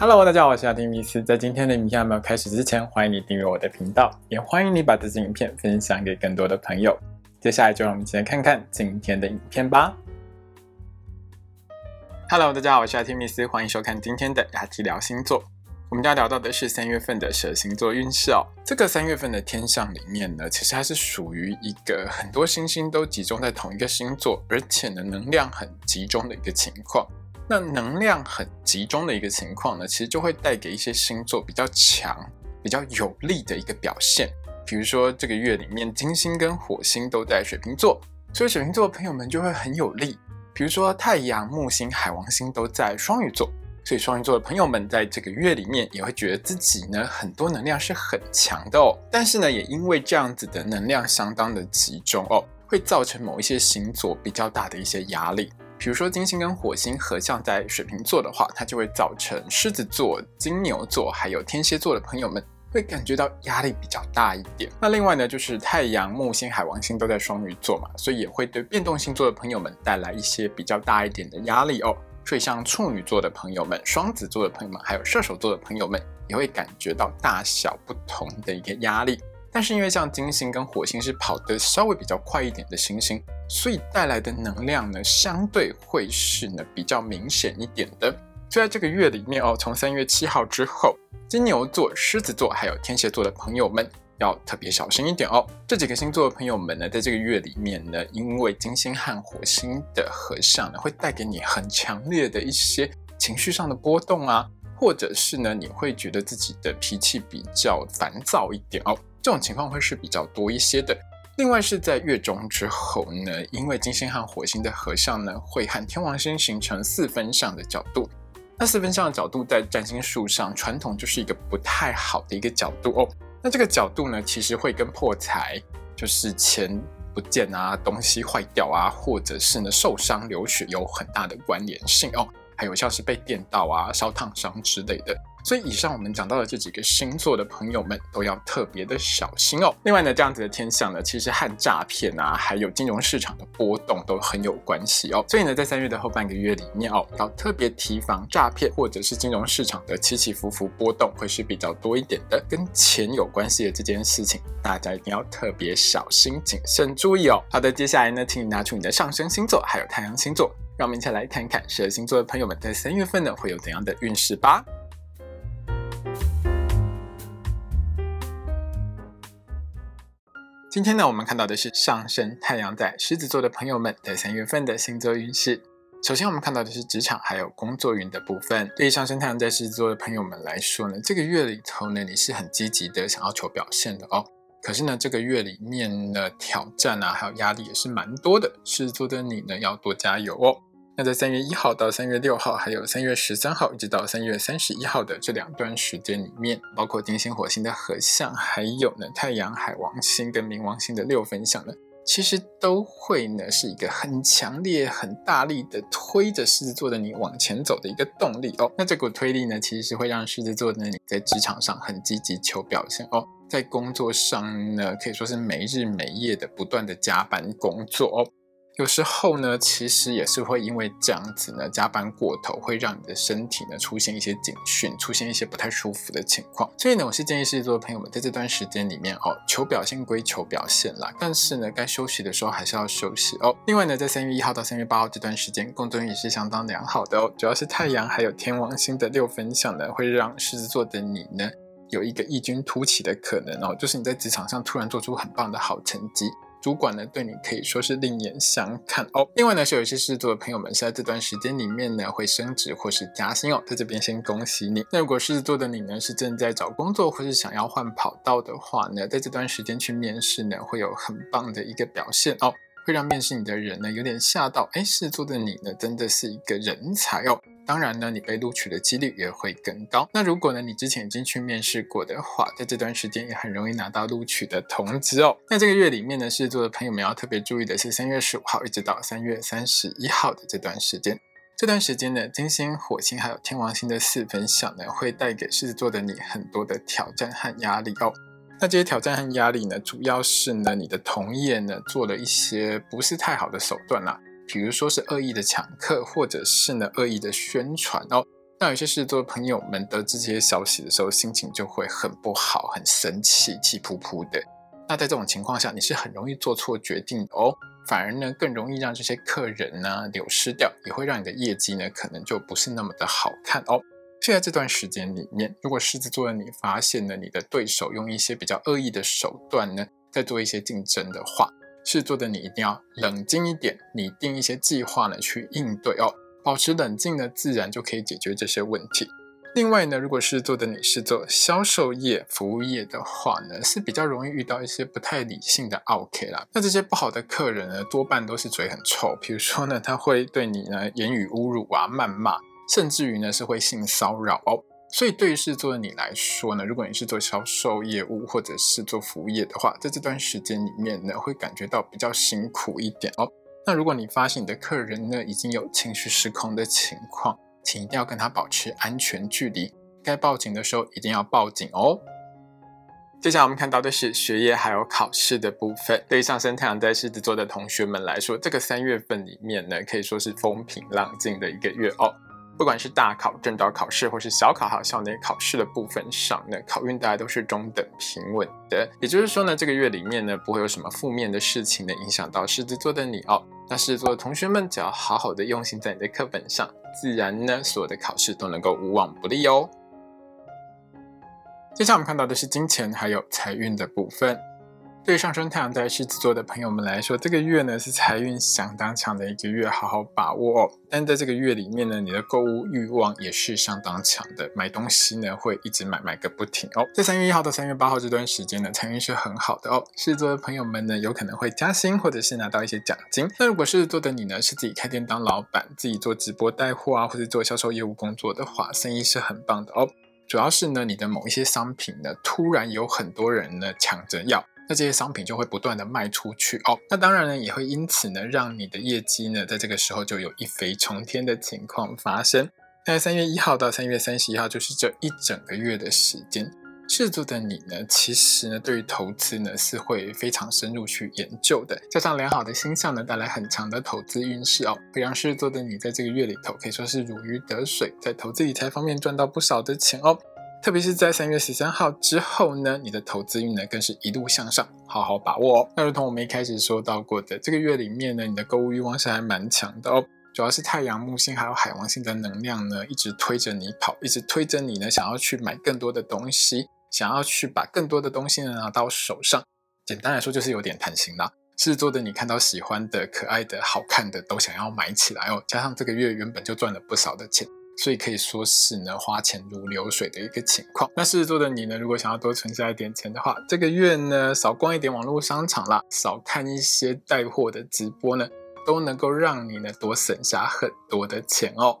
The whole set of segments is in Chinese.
Hello，大家好，我是阿丁米斯。在今天的影片还没有开始之前，欢迎你订阅我的频道，也欢迎你把这支影片分享给更多的朋友。接下来就让我们一起来看看今天的影片吧。Hello，大家好，我是阿丁米斯，欢迎收看今天的雅提聊星座。我们要聊到的是三月份的蛇星座运势哦。这个三月份的天象里面呢，其实它是属于一个很多星星都集中在同一个星座，而且呢能量很集中的一个情况。那能量很集中的一个情况呢，其实就会带给一些星座比较强、比较有力的一个表现。比如说这个月里面，金星跟火星都在水瓶座，所以水瓶座的朋友们就会很有力。比如说太阳、木星、海王星都在双鱼座。所以双鱼座的朋友们在这个月里面也会觉得自己呢很多能量是很强的哦，但是呢也因为这样子的能量相当的集中哦，会造成某一些星座比较大的一些压力。比如说金星跟火星合相在水瓶座的话，它就会造成狮子座、金牛座还有天蝎座的朋友们会感觉到压力比较大一点。那另外呢就是太阳、木星、海王星都在双鱼座嘛，所以也会对变动星座的朋友们带来一些比较大一点的压力哦。所以，像处女座的朋友们、双子座的朋友们，还有射手座的朋友们，也会感觉到大小不同的一个压力。但是，因为像金星跟火星是跑得稍微比较快一点的星星，所以带来的能量呢，相对会是呢比较明显一点的。就在这个月里面哦，从三月七号之后，金牛座、狮子座还有天蝎座的朋友们。要特别小心一点哦。这几个星座的朋友们呢，在这个月里面呢，因为金星和火星的合相呢，会带给你很强烈的一些情绪上的波动啊，或者是呢，你会觉得自己的脾气比较烦躁一点哦。这种情况会是比较多一些的。另外是在月中之后呢，因为金星和火星的合相呢，会和天王星形成四分相的角度。那四分相的角度在占星术上，传统就是一个不太好的一个角度哦。那这个角度呢，其实会跟破财，就是钱不见啊，东西坏掉啊，或者是呢受伤流血有很大的关联性哦。还有像是被电到啊、烧烫伤之类的。所以以上我们讲到的这几个星座的朋友们都要特别的小心哦。另外呢，这样子的天象呢，其实和诈骗啊，还有金融市场的波动都很有关系哦。所以呢，在三月的后半个月里面哦，要特别提防诈骗或者是金融市场的起起伏伏波动会是比较多一点的。跟钱有关系的这件事情，大家一定要特别小心谨慎注意哦。好的，接下来呢，请你拿出你的上升星座还有太阳星座，让我们一起来看看十二星座的朋友们在三月份呢会有怎样的运势吧。今天呢，我们看到的是上升太阳在狮子座的朋友们在三月份的星座运势。首先，我们看到的是职场还有工作运的部分。对于上升太阳在狮子座的朋友们来说呢，这个月里头呢，你是很积极的想要求表现的哦。可是呢，这个月里面的挑战啊，还有压力也是蛮多的。狮子座的你呢，要多加油哦。那在三月一号到三月六号，还有三月十三号一直到三月三十一号的这两段时间里面，包括金星、火星的合相，还有呢太阳、海王星跟冥王星的六分相呢，其实都会呢是一个很强烈、很大力的推着狮子座的你往前走的一个动力哦。那这股推力呢，其实是会让狮子座的你在职场上很积极求表现哦，在工作上呢，可以说是没日没夜的不断的加班工作哦。有时候呢，其实也是会因为这样子呢，加班过头，会让你的身体呢出现一些警讯，出现一些不太舒服的情况。所以呢，我是建议狮子座的朋友们，在这段时间里面哦，求表现归求表现啦，但是呢，该休息的时候还是要休息哦。另外呢，在三月一号到三月八号这段时间，工作运也是相当良好的哦。主要是太阳还有天王星的六分相呢，会让狮子座的你呢有一个异军突起的可能哦，就是你在职场上突然做出很棒的好成绩。主管呢，对你可以说是另眼相看哦。另外呢，是有一些狮子座的朋友们是在这段时间里面呢，会升职或是加薪哦。在这边先恭喜你。那如果狮子座的你呢，是正在找工作或是想要换跑道的话呢，在这段时间去面试呢，会有很棒的一个表现哦，会让面试你的人呢有点吓到。哎，狮子座的你呢，真的是一个人才哦。当然呢，你被录取的几率也会更高。那如果呢，你之前已经去面试过的话，在这段时间也很容易拿到录取的通知哦。那这个月里面呢，狮子座的朋友们要特别注意的是，三月十五号一直到三月三十一号的这段时间。这段时间呢，金星、火星还有天王星的四分相呢，会带给狮子座的你很多的挑战和压力哦。那这些挑战和压力呢，主要是呢，你的同业呢做了一些不是太好的手段啦。比如说是恶意的抢客，或者是呢恶意的宣传哦，那有些狮子座朋友们得知这些消息的时候，心情就会很不好，很生气，气扑扑的。那在这种情况下，你是很容易做错决定的哦，反而呢更容易让这些客人呢流失掉，也会让你的业绩呢可能就不是那么的好看哦。就在这段时间里面，如果狮子座的你发现了你的对手用一些比较恶意的手段呢，在做一些竞争的话，事做的你一定要冷静一点，拟定一些计划呢去应对哦，保持冷静呢，自然就可以解决这些问题。另外呢，如果是做的你是做销售业、服务业的话呢，是比较容易遇到一些不太理性的 OK 啦。那这些不好的客人呢，多半都是嘴很臭，比如说呢，他会对你呢言语侮辱啊、谩骂，甚至于呢是会性骚扰哦。所以对于是做的你来说呢，如果你是做销售业务或者是做服务业的话，在这段时间里面呢，会感觉到比较辛苦一点哦。那如果你发现你的客人呢已经有情绪失控的情况，请一定要跟他保持安全距离，该报警的时候一定要报警哦。接下来我们看到的是学业还有考试的部分。对于上升太阳在狮子座的同学们来说，这个三月份里面呢，可以说是风平浪静的一个月哦。不管是大考、正道考试，或是小考还有校内考试的部分上呢，考运大家都是中等平稳的。也就是说呢，这个月里面呢，不会有什么负面的事情呢影响到狮子座的你哦。那狮子座的同学们，只要好好的用心在你的课本上，自然呢，所有的考试都能够无往不利哦。接下来我们看到的是金钱还有财运的部分。对上升太阳在狮子座的朋友们来说，这个月呢是财运相当强的一个月，好好把握哦。但在这个月里面呢，你的购物欲望也是相当强的，买东西呢会一直买买个不停哦。在三月一号到三月八号这段时间呢，财运是很好的哦。狮子座的朋友们呢，有可能会加薪或者是拿到一些奖金。那如果狮子座的你呢，是自己开店当老板，自己做直播带货啊，或者做销售业务工作的话，生意是很棒的哦。主要是呢，你的某一些商品呢，突然有很多人呢抢着要。那这些商品就会不断的卖出去哦，那当然呢，也会因此呢，让你的业绩呢，在这个时候就有一飞冲天的情况发生。那三月一号到三月三十一号，就是这一整个月的时间，狮子座的你呢，其实呢，对于投资呢，是会非常深入去研究的。加上良好的星象呢，带来很强的投资运势哦，会让狮子座的你在这个月里头可以说是如鱼得水，在投资理财方面赚到不少的钱哦。特别是在三月十三号之后呢，你的投资运呢更是一路向上，好好把握哦。那如同我们一开始说到过的，这个月里面呢，你的购物欲望是还蛮强的哦。主要是太阳、木星还有海王星的能量呢，一直推着你跑，一直推着你呢，想要去买更多的东西，想要去把更多的东西呢拿到手上。简单来说，就是有点贪心啦。是做的，你看到喜欢的、可爱的、好看的，都想要买起来哦。加上这个月原本就赚了不少的钱。所以可以说是呢，花钱如流水的一个情况。那狮子座的你呢，如果想要多存下一点钱的话，这个月呢，少逛一点网络商场啦，少看一些带货的直播呢，都能够让你呢多省下很多的钱哦。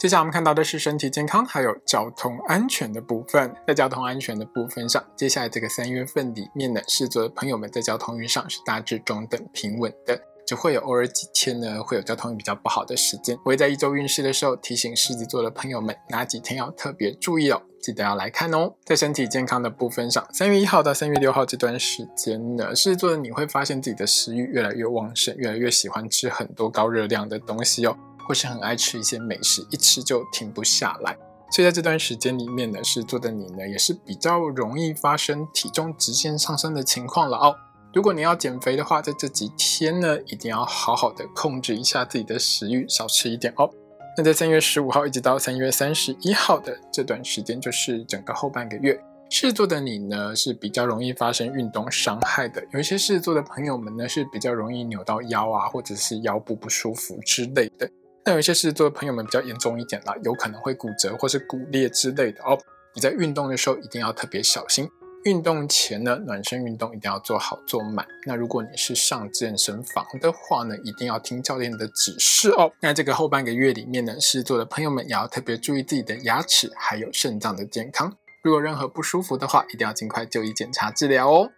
接下来我们看到的是身体健康还有交通安全的部分。在交通安全的部分上，接下来这个三月份里面呢，狮子座的朋友们在交通运上是大致中等平稳的。只会有偶尔几天呢，会有交通比较不好的时间。我会在一周运势的时候提醒狮子座的朋友们，哪几天要特别注意哦，记得要来看哦。在身体健康的部分上，三月一号到三月六号这段时间呢，狮子座的你会发现自己的食欲越来越旺盛，越来越喜欢吃很多高热量的东西哦，或是很爱吃一些美食，一吃就停不下来。所以在这段时间里面呢，狮子座的你呢，也是比较容易发生体重直线上升的情况了哦。如果你要减肥的话，在这几天呢，一定要好好的控制一下自己的食欲，少吃一点哦。那在三月十五号一直到三月三十一号的这段时间，就是整个后半个月，狮子座的你呢是比较容易发生运动伤害的。有一些狮子座的朋友们呢是比较容易扭到腰啊，或者是腰部不舒服之类的。那有一些狮子座的朋友们比较严重一点啦，有可能会骨折或是骨裂之类的哦。你在运动的时候一定要特别小心。运动前呢，暖身运动一定要做好做满。那如果你是上健身房的话呢，一定要听教练的指示哦。那这个后半个月里面呢，狮子座的朋友们也要特别注意自己的牙齿还有肾脏的健康。如果任何不舒服的话，一定要尽快就医检查治疗哦。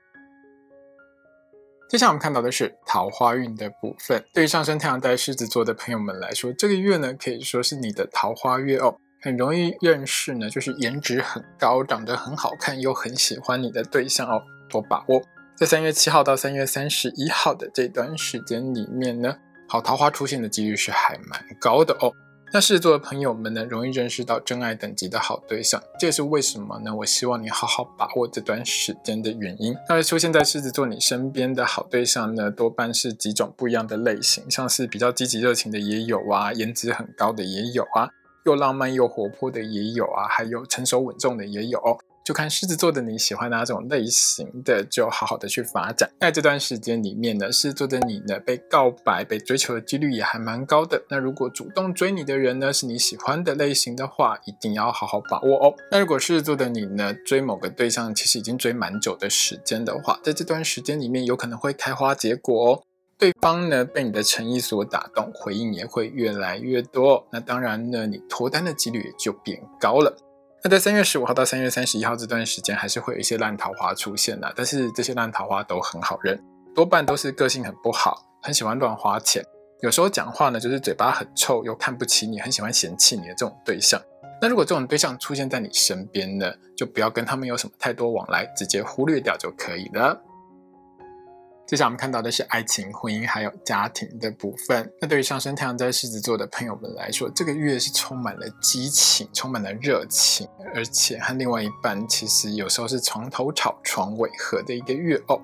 接下来我们看到的是桃花运的部分。对于上升太阳在狮子座的朋友们来说，这个月呢可以说是你的桃花月哦。很容易认识呢，就是颜值很高、长得很好看又很喜欢你的对象哦，多把握。在三月七号到三月三十一号的这段时间里面呢，好桃花出现的几率是还蛮高的哦。那狮子座的朋友们呢，容易认识到真爱等级的好对象，这也是为什么呢？我希望你好好把握这段时间的原因。那出现在狮子座你身边的好对象呢，多半是几种不一样的类型，像是比较积极热情的也有啊，颜值很高的也有啊，又浪漫又活泼的也有啊，还有成熟稳重的也有。就看狮子座的你喜欢哪种类型的，就好好的去发展。在这段时间里面呢，狮子座的你呢，被告白、被追求的几率也还蛮高的。那如果主动追你的人呢，是你喜欢的类型的话，一定要好好把握哦。那如果狮子座的你呢，追某个对象其实已经追蛮久的时间的话，在这段时间里面有可能会开花结果哦。对方呢被你的诚意所打动，回应也会越来越多。那当然呢，你脱单的几率也就变高了。那在三月十五号到三月三十一号这段时间，还是会有一些烂桃花出现的，但是这些烂桃花都很好认，多半都是个性很不好，很喜欢乱花钱，有时候讲话呢就是嘴巴很臭，又看不起你，很喜欢嫌弃你的这种对象。那如果这种对象出现在你身边呢，就不要跟他们有什么太多往来，直接忽略掉就可以了。接下来我们看到的是爱情、婚姻还有家庭的部分。那对于上升太阳在狮子座的朋友们来说，这个月是充满了激情、充满了热情，而且和另外一半其实有时候是床头吵、床尾和的一个月哦。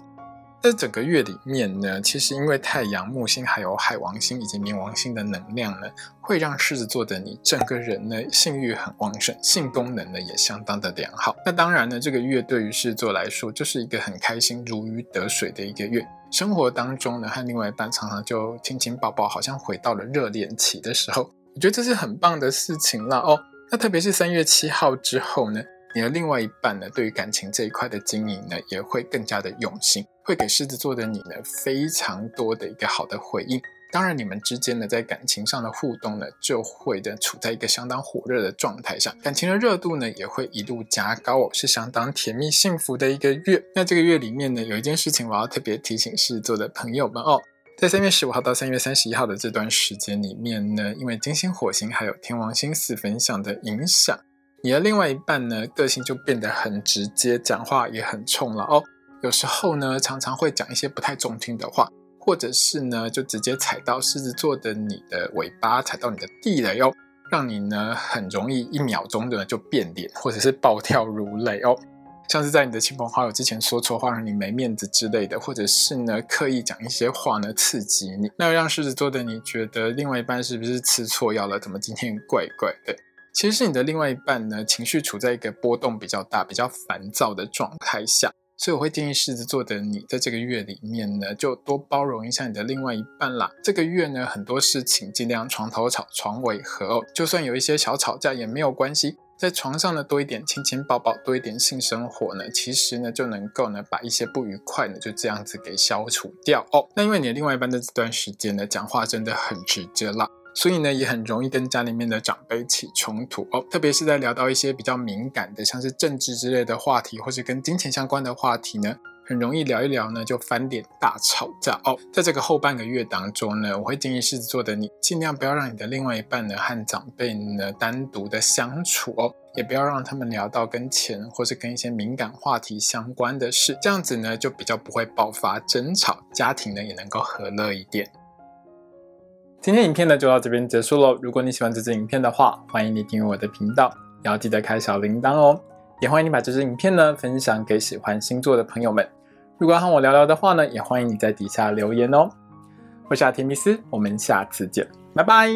这整个月里面呢，其实因为太阳、木星还有海王星以及冥王星的能量呢，会让狮子座的你整个人呢性欲很旺盛，性功能呢也相当的良好。那当然呢，这个月对于狮子座来说，就是一个很开心、如鱼得水的一个月。生活当中呢，和另外一半常常就亲亲抱抱，好像回到了热恋期的时候。我觉得这是很棒的事情了哦。那特别是三月七号之后呢，你的另外一半呢，对于感情这一块的经营呢，也会更加的用心，会给狮子座的你呢非常多的一个好的回应。当然，你们之间呢，在感情上的互动呢，就会的处在一个相当火热的状态上，感情的热度呢，也会一路加高哦，是相当甜蜜幸福的一个月。那这个月里面呢，有一件事情我要特别提醒狮子座的朋友们哦，在三月十五号到三月三十一号的这段时间里面呢，因为金星、火星还有天王星四分相的影响，你的另外一半呢，个性就变得很直接，讲话也很冲了哦，有时候呢，常常会讲一些不太中听的话。或者是呢，就直接踩到狮子座的你的尾巴，踩到你的地雷哦，让你呢很容易一秒钟的就变脸，或者是暴跳如雷哦。像是在你的亲朋好友之前说错话，让你没面子之类的，或者是呢刻意讲一些话呢刺激你，那让狮子座的你觉得另外一半是不是吃错药了？怎么今天怪怪的？其实是你的另外一半呢情绪处在一个波动比较大、比较烦躁的状态下。所以我会建议狮子座的你，在这个月里面呢，就多包容一下你的另外一半啦。这个月呢，很多事情尽量床头吵，床尾和。就算有一些小吵架也没有关系，在床上呢多一点亲亲抱抱，多一点性生活呢，其实呢就能够呢把一些不愉快呢就这样子给消除掉哦。那因为你的另外一半在这段时间呢讲话真的很直接啦。所以呢，也很容易跟家里面的长辈起冲突哦，特别是在聊到一些比较敏感的，像是政治之类的话题，或是跟金钱相关的话题呢，很容易聊一聊呢就翻脸大吵架哦。在这个后半个月当中呢，我会建议狮子座的你，尽量不要让你的另外一半呢和长辈呢单独的相处哦，也不要让他们聊到跟钱或是跟一些敏感话题相关的事，这样子呢就比较不会爆发争吵，家庭呢也能够和乐一点。今天影片呢就到这边结束喽。如果你喜欢这支影片的话，欢迎你订阅我的频道，也要记得开小铃铛哦。也欢迎你把这支影片呢分享给喜欢星座的朋友们。如果要和我聊聊的话呢，也欢迎你在底下留言哦。我是阿提米斯，我们下次见，拜拜。